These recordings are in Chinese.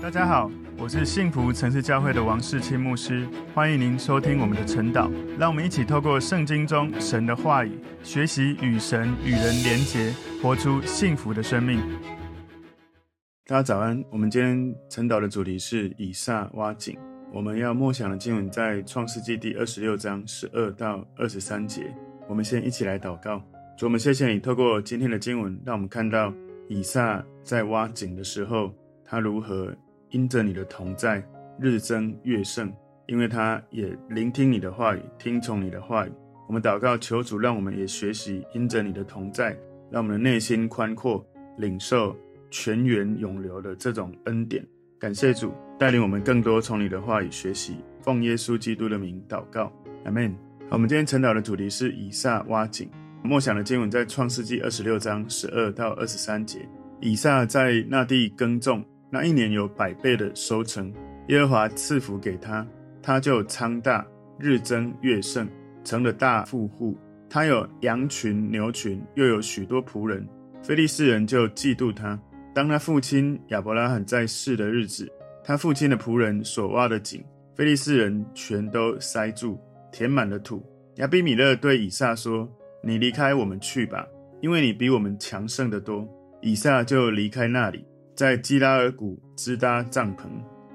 大家好，我是幸福城市教会的王世清牧师，欢迎您收听我们的晨祷。让我们一起透过圣经中神的话语，学习与神与人连结，活出幸福的生命。大家早安，我们今天晨祷的主题是以撒挖井。我们要默想的经文在创世纪第二十六章十二到二十三节。我们先一起来祷告。主，我们谢谢你透过今天的经文，让我们看到以撒在挖井的时候，他如何。因着你的同在，日增月盛，因为他也聆听你的话语，听从你的话语。我们祷告，求主让我们也学习因着你的同在，让我们的内心宽阔，领受泉源涌流的这种恩典。感谢主带领我们更多从你的话语学习。奉耶稣基督的名祷告，阿门。好，我们今天晨祷的主题是以撒挖井。默想的经文在创世纪二十六章十二到二十三节。以撒在那地耕种。那一年有百倍的收成，耶和华赐福给他，他就昌大，日增月盛，成了大富户。他有羊群、牛群，又有许多仆人。非利士人就嫉妒他。当他父亲亚伯拉罕在世的日子，他父亲的仆人所挖的井，非利士人全都塞住，填满了土。亚比米勒对以撒说：“你离开我们去吧，因为你比我们强盛得多。”以撒就离开那里。在基拉尔谷支搭帐篷，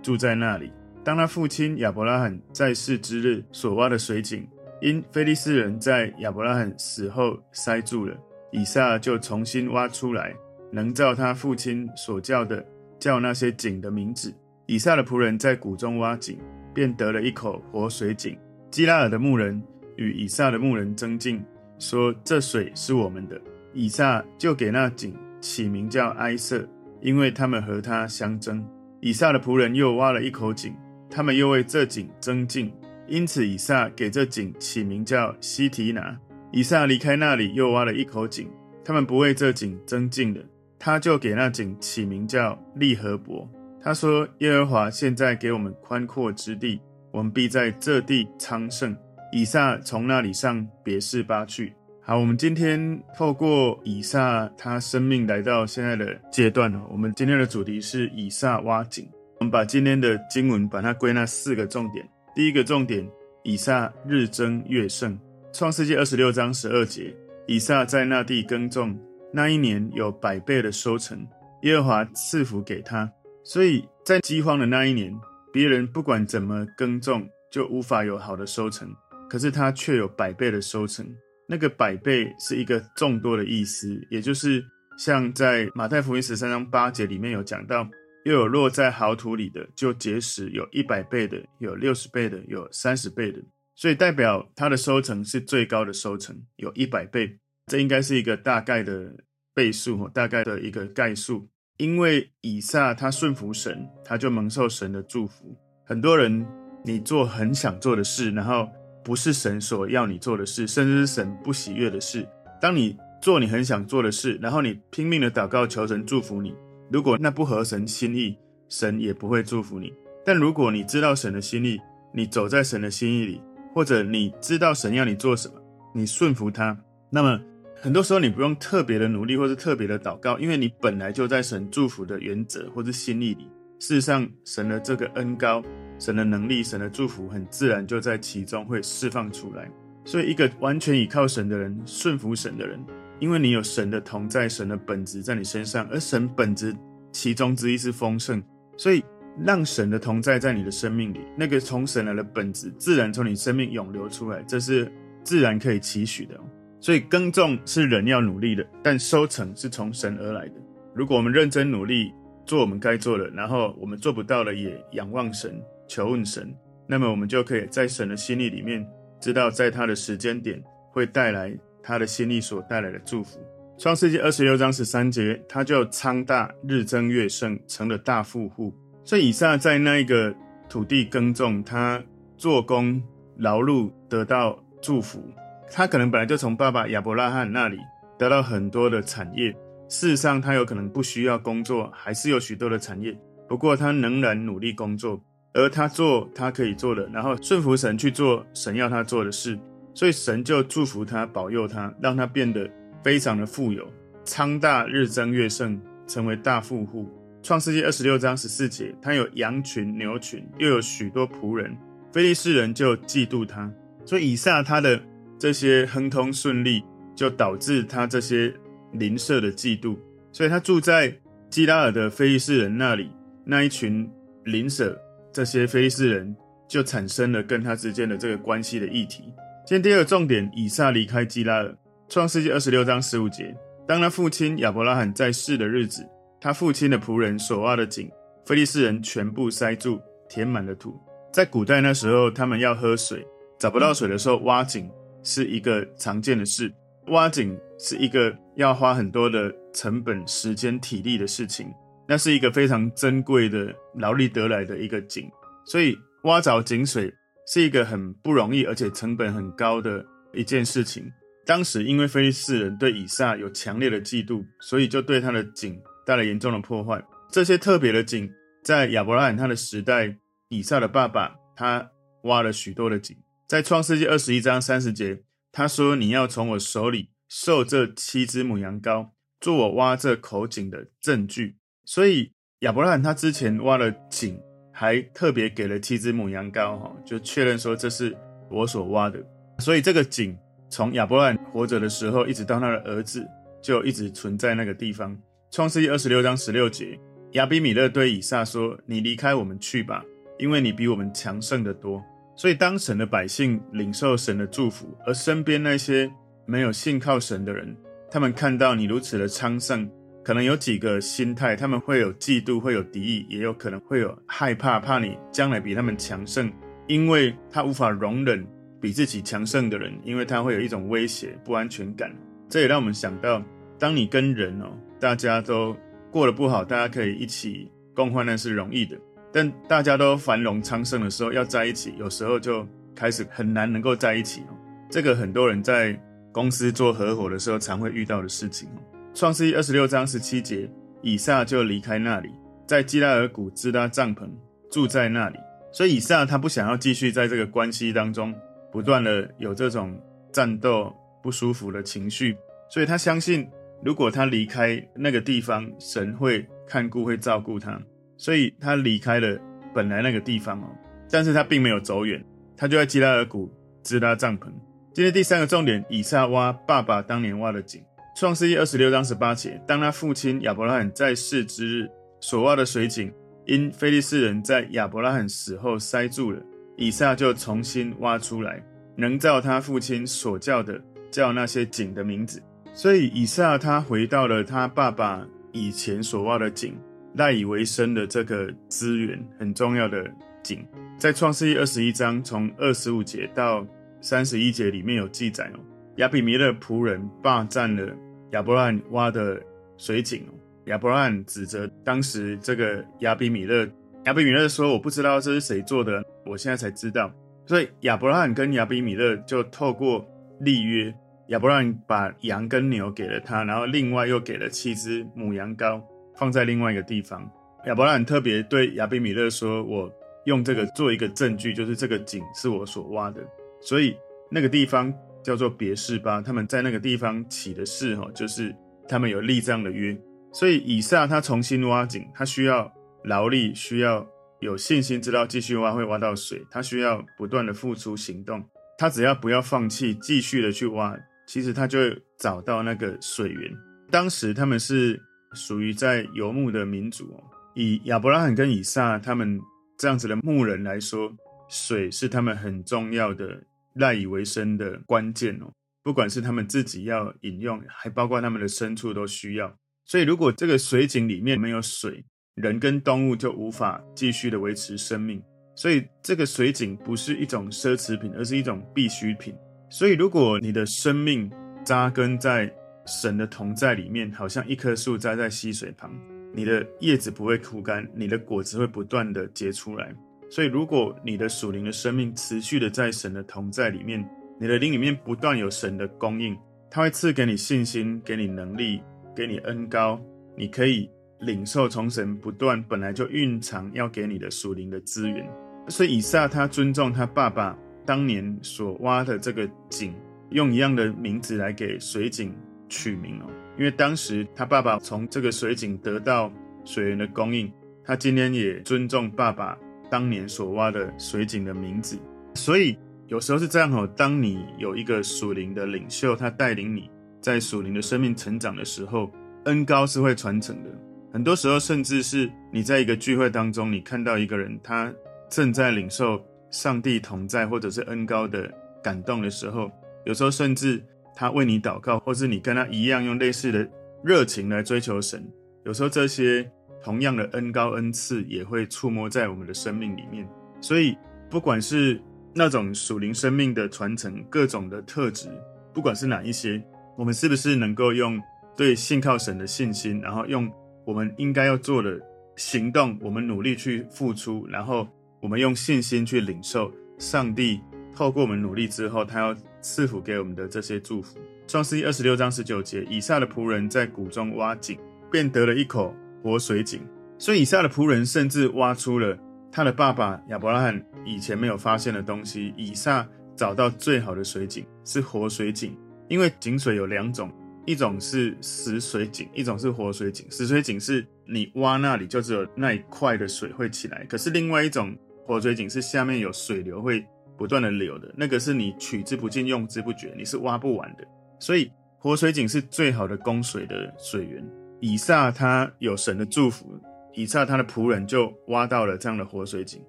住在那里。当他父亲亚伯拉罕在世之日所挖的水井，因菲利斯人在亚伯拉罕死后塞住了，以撒就重新挖出来，能照他父亲所叫的叫那些井的名字。以撒的仆人在谷中挖井，便得了一口活水井。基拉尔的牧人与以撒的牧人争竞，说：“这水是我们的。”以撒就给那井起名叫埃瑟。因为他们和他相争，以撒的仆人又挖了一口井，他们又为这井争竞，因此以撒给这井起名叫西提拿。以撒离开那里，又挖了一口井，他们不为这井争竞了，他就给那井起名叫利和伯。他说：耶和华现在给我们宽阔之地，我们必在这地昌盛。以撒从那里上别是巴去。好，我们今天透过以撒他生命来到现在的阶段。我们今天的主题是以撒挖井。我们把今天的经文把它归纳四个重点。第一个重点，以撒日增月盛。创世纪二十六章十二节，以撒在那地耕种，那一年有百倍的收成，耶和华赐福给他。所以在饥荒的那一年，别人不管怎么耕种，就无法有好的收成，可是他却有百倍的收成。那个百倍是一个众多的意思，也就是像在马太福音十三章八节里面有讲到，又有落在好土里的，就结实，有一百倍的，有六十倍的，有三十倍的，所以代表它的收成是最高的收成，有一百倍。这应该是一个大概的倍数，大概的一个概数。因为以撒他顺服神，他就蒙受神的祝福。很多人，你做很想做的事，然后。不是神所要你做的事，甚至是神不喜悦的事。当你做你很想做的事，然后你拼命的祷告求神祝福你，如果那不合神心意，神也不会祝福你。但如果你知道神的心意，你走在神的心意里，或者你知道神要你做什么，你顺服他，那么很多时候你不用特别的努力，或是特别的祷告，因为你本来就在神祝福的原则或是心意里。事实上，神的这个恩膏。神的能力，神的祝福，很自然就在其中会释放出来。所以，一个完全依靠神的人，顺服神的人，因为你有神的同在，神的本质在你身上，而神本质其中之一是丰盛，所以让神的同在在你的生命里，那个从神来的本质，自然从你生命涌流出来，这是自然可以期许的。所以，耕种是人要努力的，但收成是从神而来的。如果我们认真努力做我们该做的，然后我们做不到了，也仰望神。求问神，那么我们就可以在神的心意里面，知道在他的时间点会带来他的心意所带来的祝福。创世纪二十六章十三节，他就昌大，日增月盛，成了大富户。所以以撒在那一个土地耕种，他做工劳碌得到祝福。他可能本来就从爸爸亚伯拉罕那里得到很多的产业，事实上他有可能不需要工作，还是有许多的产业。不过他仍然努力工作。而他做他可以做的，然后顺服神去做神要他做的事，所以神就祝福他，保佑他，让他变得非常的富有，昌大，日增月盛，成为大富户。创世纪二十六章十四节，他有羊群、牛群，又有许多仆人，非利士人就嫉妒他。所以以撒他的这些亨通顺利，就导致他这些邻舍的嫉妒。所以他住在基拉尔的非利士人那里，那一群邻舍，这些非利士人就产生了跟他之间的这个关系的议题。今天第二个重点，以撒离开基拉尔，创世记二十六章十五节，当他父亲亚伯拉罕在世的日子。他父亲的仆人所挖的井，非利士人全部塞住，填满了土。在古代那时候，他们要喝水，找不到水的时候，挖井是一个常见的事。挖井是一个要花很多的成本、时间、体力的事情。那是一个非常珍贵的劳力得来的一个井，所以挖找井水是一个很不容易，而且成本很高的一件事情。当时因为非利士人对以撒有强烈的嫉妒，所以就对他的井。带来严重的破坏。这些特别的井，在亚伯拉罕他的时代，以撒的爸爸他挖了许多的井。在创世纪二十一章三十节，他说：“你要从我手里受这七只母羊羔，做我挖这口井的证据。”所以亚伯拉罕他之前挖了井，还特别给了七只母羊羔，哈，就确认说这是我所挖的。所以这个井从亚伯拉罕活着的时候，一直到他的儿子，就一直存在那个地方。创世纪二十六章十六节，亚比米勒对以撒说：“你离开我们去吧，因为你比我们强盛得多。”所以，当神的百姓领受神的祝福，而身边那些没有信靠神的人，他们看到你如此的昌盛，可能有几个心态：他们会有嫉妒，会有敌意，也有可能会有害怕，怕你将来比他们强盛，因为他无法容忍比自己强盛的人，因为他会有一种威胁、不安全感。这也让我们想到，当你跟人哦。大家都过得不好，大家可以一起共患难是容易的。但大家都繁荣昌盛的时候，要在一起，有时候就开始很难能够在一起。这个很多人在公司做合伙的时候常会遇到的事情。创世记二十六章十七节，以撒就离开那里，在基拉耳谷支搭帐篷，住在那里。所以以撒他不想要继续在这个关系当中不断的有这种战斗不舒服的情绪，所以他相信。如果他离开那个地方，神会看顾，会照顾他，所以他离开了本来那个地方哦。但是他并没有走远，他就在基拉耳谷支搭帐篷。今天第三个重点，以撒挖爸爸当年挖的井。创世记二十六章十八节，当他父亲亚伯拉罕在世之日所挖的水井，因非利士人在亚伯拉罕死后塞住了，以撒就重新挖出来，能照他父亲所叫的，叫那些井的名字。所以以撒他回到了他爸爸以前所挖的井，赖以为生的这个资源很重要的井，在创世记二十一章从二十五节到三十一节里面有记载哦。亚比米勒仆人霸占了亚伯拉罕挖的水井哦。亚伯拉罕指责当时这个亚比米勒，亚比米勒说：“我不知道这是谁做的，我现在才知道。”所以亚伯拉罕跟亚比米勒就透过立约。亚伯拉罕把羊跟牛给了他，然后另外又给了七只母羊羔，放在另外一个地方。亚伯拉罕特别对亚比米勒说：“我用这个做一个证据，就是这个井是我所挖的。”所以那个地方叫做别是巴，他们在那个地方起的誓，哈，就是他们有立这样的约。所以以撒他重新挖井，他需要劳力，需要有信心，知道继续挖会挖到水，他需要不断的付出行动，他只要不要放弃，继续的去挖。其实他就会找到那个水源。当时他们是属于在游牧的民族。以亚伯拉罕跟以撒他们这样子的牧人来说，水是他们很重要的赖以为生的关键哦。不管是他们自己要饮用，还包括他们的牲畜都需要。所以如果这个水井里面没有水，人跟动物就无法继续的维持生命。所以这个水井不是一种奢侈品，而是一种必需品。所以，如果你的生命扎根在神的同在里面，好像一棵树栽在溪水旁，你的叶子不会枯干，你的果子会不断的结出来。所以，如果你的属灵的生命持续的在神的同在里面，你的灵里面不断有神的供应，他会赐给你信心，给你能力，给你恩膏，你可以领受从神不断本来就蕴藏要给你的属灵的资源。所以，以撒他尊重他爸爸。当年所挖的这个井，用一样的名字来给水井取名哦，因为当时他爸爸从这个水井得到水源的供应，他今天也尊重爸爸当年所挖的水井的名字。所以有时候是这样哦，当你有一个属灵的领袖，他带领你在属灵的生命成长的时候，恩高是会传承的。很多时候，甚至是你在一个聚会当中，你看到一个人他正在领受上帝同在或者是恩高的感动的时候，有时候甚至他为你祷告，或是你跟他一样用类似的热情来追求神。有时候这些同样的恩高恩赐也会触摸在我们的生命里面。所以，不管是那种属灵生命的传承，各种的特质，不管是哪一些，我们是不是能够用对信靠神的信心，然后用我们应该要做的行动，我们努力去付出，然后我们用信心去领受上帝透过我们努力之后，他要赐福给我们的这些祝福。创世记二十六章十九节，以撒的仆人在谷中挖井，便得了一口活水井。所以以撒的仆人甚至挖出了他的爸爸亚伯拉罕以前没有发现的东西。以撒找到最好的水井，是活水井，因为井水有两种。一种是死水井，一种是活水井。死水井是你挖那里就只有那一块的水会起来，可是另外一种活水井是下面有水流会不断的流的，那个是你取之不尽、用之不绝，你是挖不完的。所以活水井是最好的供水的水源。以撒他有神的祝福，以撒他的仆人就挖到了这样的活水井。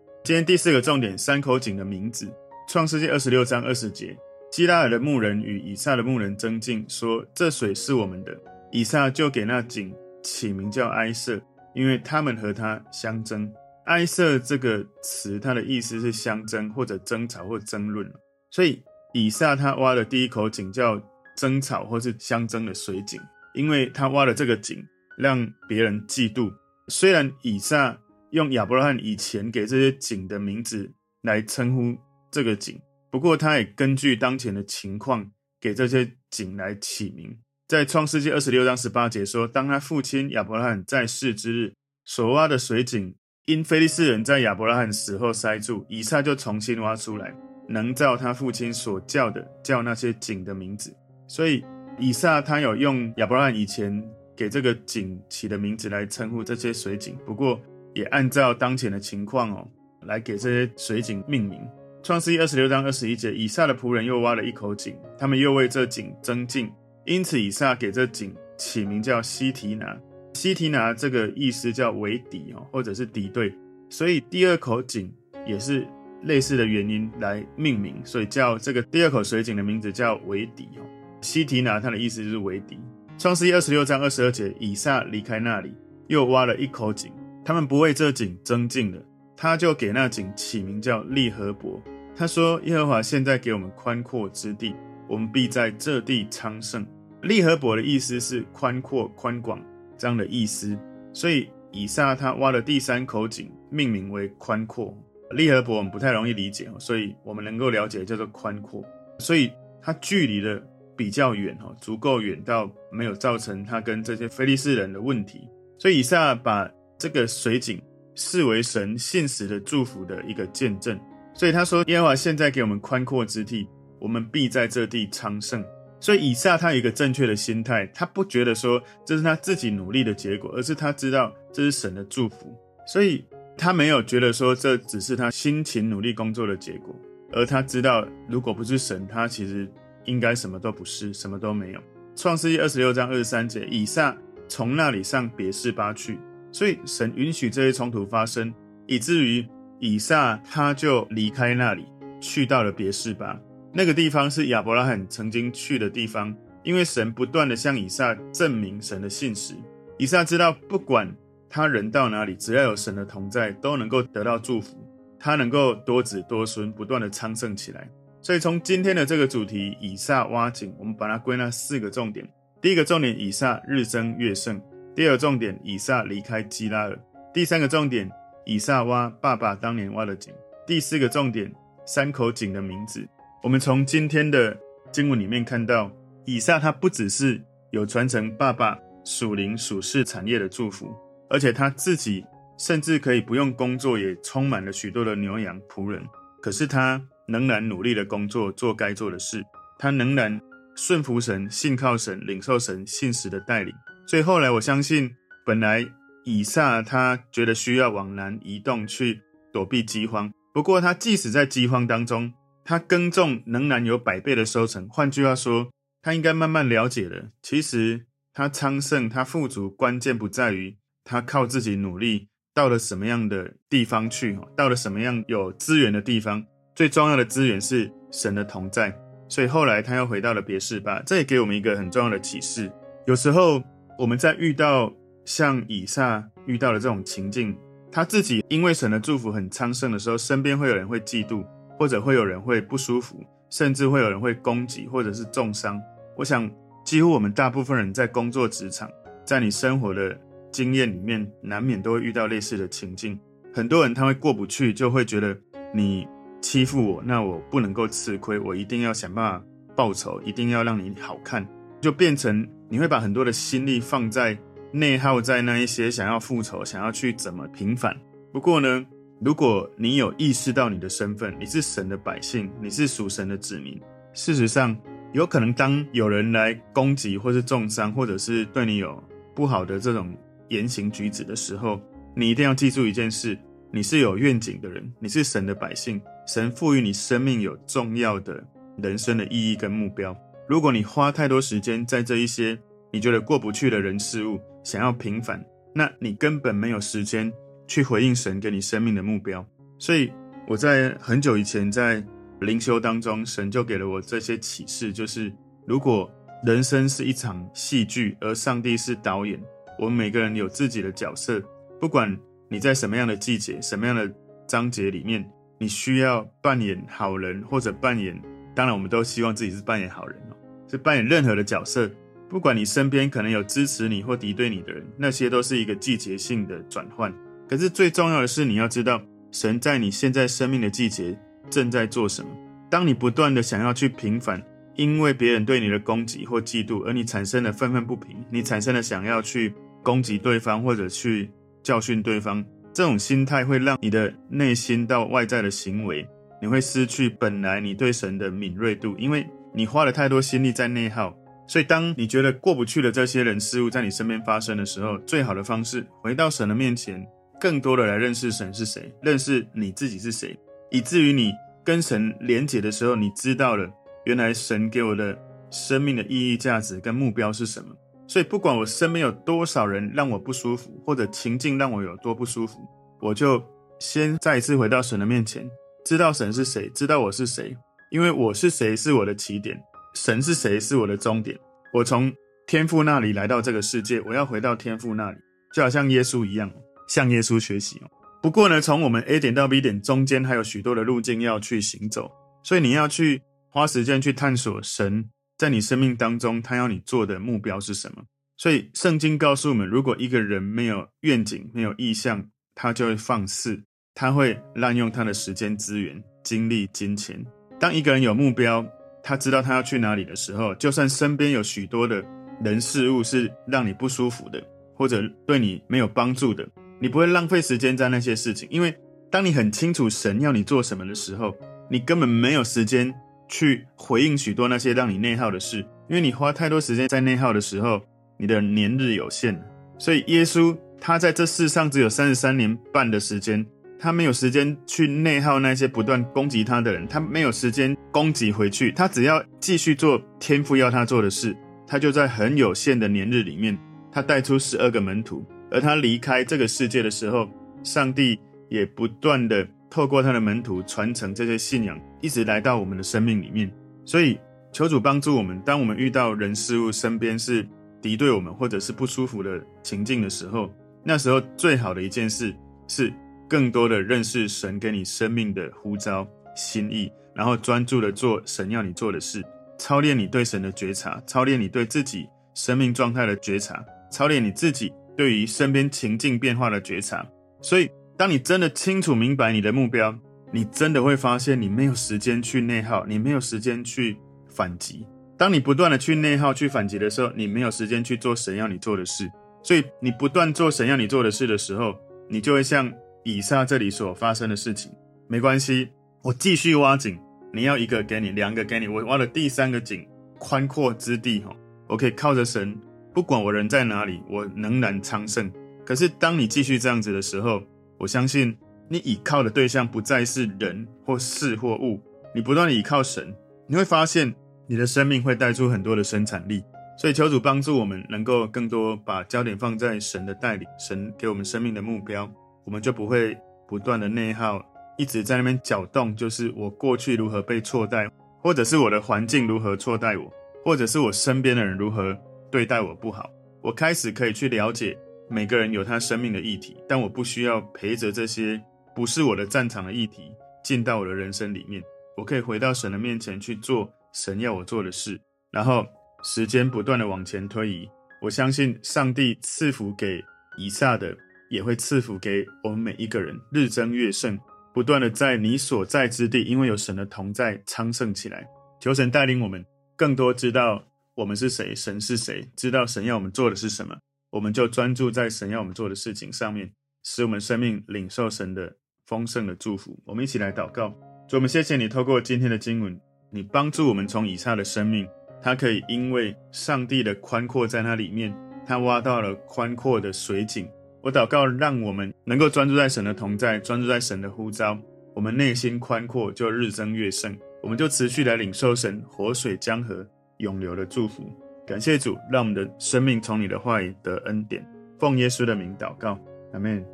今天第四个重点，三口井的名字，创世记二十六章二十节。基拉尔的牧人与以撒的牧人争竞，说：“这水是我们的。”以撒就给那井起名叫埃瑟，因为他们和他相争。埃瑟这个词，它的意思是相争或者争吵或争论。所以以撒他挖的第一口井叫争吵或是相争的水井，因为他挖了这个井让别人嫉妒。虽然以撒用亚伯拉罕以前给这些井的名字来称呼这个井。不过，他也根据当前的情况给这些井来起名。在创世记二十六章十八节说：“当他父亲亚伯拉罕在世之日，所挖的水井，因非利士人在亚伯拉罕死后塞住，以撒就重新挖出来，能照他父亲所叫的叫那些井的名字。所以，以撒他有用亚伯拉罕以前给这个井起的名字来称呼这些水井。不过，也按照当前的情况哦，来给这些水井命名。”创世记二十六章二十一节，以撒的仆人又挖了一口井，他们又为这井增进，因此以撒给这井起名叫西提拿。西提拿这个意思叫为敌哦，或者是敌对，所以第二口井也是类似的原因来命名，所以叫这个第二口水井的名字叫为敌哦。西提拿它的意思就是为敌。创世记二十六章二十二节，以撒离开那里，又挖了一口井，他们不为这井争竞了，他就给那井起名叫利和伯。他说：“耶和华现在给我们宽阔之地，我们必在这地昌盛。”利和伯的意思是宽阔、宽广这样的意思。所以以撒他挖的第三口井，命名为宽阔。利和伯我们不太容易理解，所以我们能够了解叫做宽阔。所以它距离的比较远，哈，足够远到没有造成他跟这些非利士人的问题。所以以撒把这个水井视为神信实的祝福的一个见证。所以他说：“耶和华现在给我们宽阔之地，我们必在这地昌盛。”所以以撒他有一个正确的心态，他不觉得说这是他自己努力的结果，而是他知道这是神的祝福。所以他没有觉得说这只是他辛勤努力工作的结果，而他知道如果不是神，他其实应该什么都不是，什么都没有。创世记二十六章二十三节，以撒从那里上别是巴去，所以神允许这些冲突发生，以至于。以撒他就离开那里，去到了别是巴。那个地方是亚伯拉罕曾经去的地方，因为神不断地向以撒证明神的信实。以撒知道，不管他人到哪里，只要有神的同在，都能够得到祝福，他能够多子多孙，不断地昌盛起来。所以从今天的这个主题，以撒挖井，我们把它归纳四个重点：第一个重点，以撒日增月盛；第二个重点，以撒离开基拉尔；第三个重点。以撒挖爸爸当年挖的井。第四个重点，三口井的名字。我们从今天的经文里面看到，以撒他不只是有传承爸爸属灵属世产业的祝福，而且他自己甚至可以不用工作，也充满了许多的牛羊仆人。可是他仍然努力的工作，做该做的事。他仍然顺服神，信靠神，领受神信实的带领。所以后来我相信，本来。以撒他觉得需要往南移动去躲避饥荒。不过他即使在饥荒当中，他耕种仍然有百倍的收成。换句话说，他应该慢慢了解了，其实他昌盛、他富足，关键不在于他靠自己努力到了什么样的地方去，到了什么样有资源的地方。最重要的资源是神的同在。所以后来他又回到了别是巴，这也给我们一个很重要的启示。有时候我们在遇到像以撒遇到的这种情境，他自己因为神的祝福很昌盛的时候，身边会有人会嫉妒。或者会有人会不舒服，甚至会有人会攻击，或者是重伤。我想，几乎我们大部分人在工作职场，在你生活的经验里面，难免都会遇到类似的情境。很多人他会过不去，就会觉得你欺负我，那我不能够吃亏，我一定要想办法报仇，一定要让你好看，就变成你会把很多的心力放在内耗在那一些想要复仇，想要去怎么平反。不过呢，如果你有意识到你的身份，你是神的百姓，你是属神的子民。事实上，有可能当有人来攻击，或是重伤，或者是对你有不好的这种言行举止的时候，你一定要记住一件事：你是有愿景的人，你是神的百姓，神赋予你生命有重要的人生的意义跟目标。如果你花太多时间在这一些你觉得过不去的人事物，想要平反，那你根本没有时间。去回应神给你生命的目标，所以我在很久以前在灵修当中，神就给了我这些启示，就是如果人生是一场戏剧，而上帝是导演，我们每个人有自己的角色，不管你在什么样的季节、什么样的章节里面，你需要扮演好人或者扮演，当然我们都希望自己是扮演好人哦，是扮演任何的角色，不管你身边可能有支持你或敌对你的人，那些都是一个季节性的转换。可是最重要的是，你要知道神在你现在生命的季节正在做什么。当你不断的想要去平反，因为别人对你的攻击或嫉妒，而你产生了愤愤不平，你产生了想要去攻击对方或者去教训对方，这种心态会让你的内心到外在的行为，你会失去本来你对神的敏锐度，因为你花了太多心力在内耗。所以，当你觉得过不去的这些人事物在你身边发生的时候，最好的方式回到神的面前。更多的来认识神是谁，认识你自己是谁，以至于你跟神连结的时候，你知道了原来神给我的生命的意义、价值跟目标是什么。所以，不管我身边有多少人让我不舒服，或者情境让我有多不舒服，我就先再一次回到神的面前，知道神是谁，知道我是谁。因为我是谁是我的起点，神是谁是我的终点。我从天父那里来到这个世界，我要回到天父那里，就好像耶稣一样。向耶稣学习哦。不过呢，从我们 A 点到 B 点中间还有许多的路径要去行走，所以你要去花时间去探索神在你生命当中他要你做的目标是什么。所以圣经告诉我们，如果一个人没有愿景、没有意向，他就会放肆，他会滥用他的时间资源、精力、金钱。当一个人有目标，他知道他要去哪里的时候，就算身边有许多的人事物是让你不舒服的，或者对你没有帮助的。你不会浪费时间在那些事情，因为当你很清楚神要你做什么的时候，你根本没有时间去回应许多那些让你内耗的事，因为你花太多时间在内耗的时候，你的年日有限。所以耶稣他在这世上只有三十三年半的时间，他没有时间去内耗那些不断攻击他的人，他没有时间攻击回去，他只要继续做天父要他做的事，他就在很有限的年日里面，他带出十二个门徒。而他离开这个世界的时候，上帝也不断的透过他的门徒传承这些信仰，一直来到我们的生命里面。所以，求主帮助我们，当我们遇到人事物身边是敌对我们或者是不舒服的情境的时候，那时候最好的一件事是更多的认识神给你生命的呼召心意，然后专注的做神要你做的事，操练你对神的觉察，操练你对自己生命状态的觉察，操练你自己。对于身边情境变化的觉察，所以当你真的清楚明白你的目标，你真的会发现你没有时间去内耗，你没有时间去反击。当你不断的去内耗、去反击的时候，你没有时间去做神要你做的事。所以你不断做神要你做的事的时候，你就会像以撒这里所发生的事情。没关系，我继续挖井。你要一个给你，两个给你，我挖了第三个井，宽阔之地哈，我可以靠着神。不管我人在哪里，我仍然昌盛，可是当你继续这样子的时候，我相信你倚靠的对象不再是人或事或物，你不断的倚靠神，你会发现你的生命会带出很多的生产力。所以求主帮助我们，能够更多把焦点放在神的带领，神给我们生命的目标，我们就不会不断的内耗，一直在那边搅动，就是我过去如何被错待，或者是我的环境如何错待我，或者是我身边的人如何对待我不好。我开始可以去了解每个人有他生命的议题，但我不需要陪着这些不是我的战场的议题进到我的人生里面。我可以回到神的面前去做神要我做的事，然后。时间不断的往前推移，我相信上帝赐福给以撒的，也会赐福给我们每一个人，日增月盛，不断的在你所在之地，因为有神的同在，昌盛起来。求神带领我们，更多知道我们是谁，神是谁，知道神要我们做的是什么，我们就专注在神要我们做的事情上面，使我们生命领受神的丰盛的祝福。我们一起来祷告，主，我们谢谢你透过今天的经文，你帮助我们从以撒的生命。他可以因为上帝的宽阔在那里面，他挖到了宽阔的水井。我祷告，让我们能够专注在神的同在，专注在神的呼召，我们内心宽阔就日增月盛，我们就持续来领受神活水江河永流的祝福。感谢主，让我们的生命从你的话语得恩典。奉耶稣的名祷告，阿门。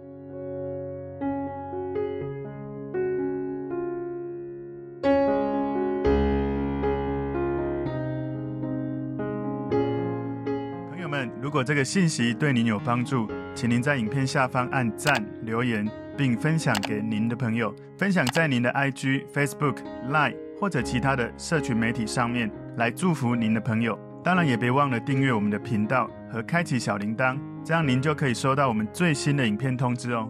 如果这个信息对您有帮助，请您在影片下方按赞、留言，并分享给您的朋友，分享在您的 IG、Facebook、Line 或者其他的社群媒体上面，来祝福您的朋友。当然，也别忘了订阅我们的频道和开启小铃铛，这样您就可以收到我们最新的影片通知哦。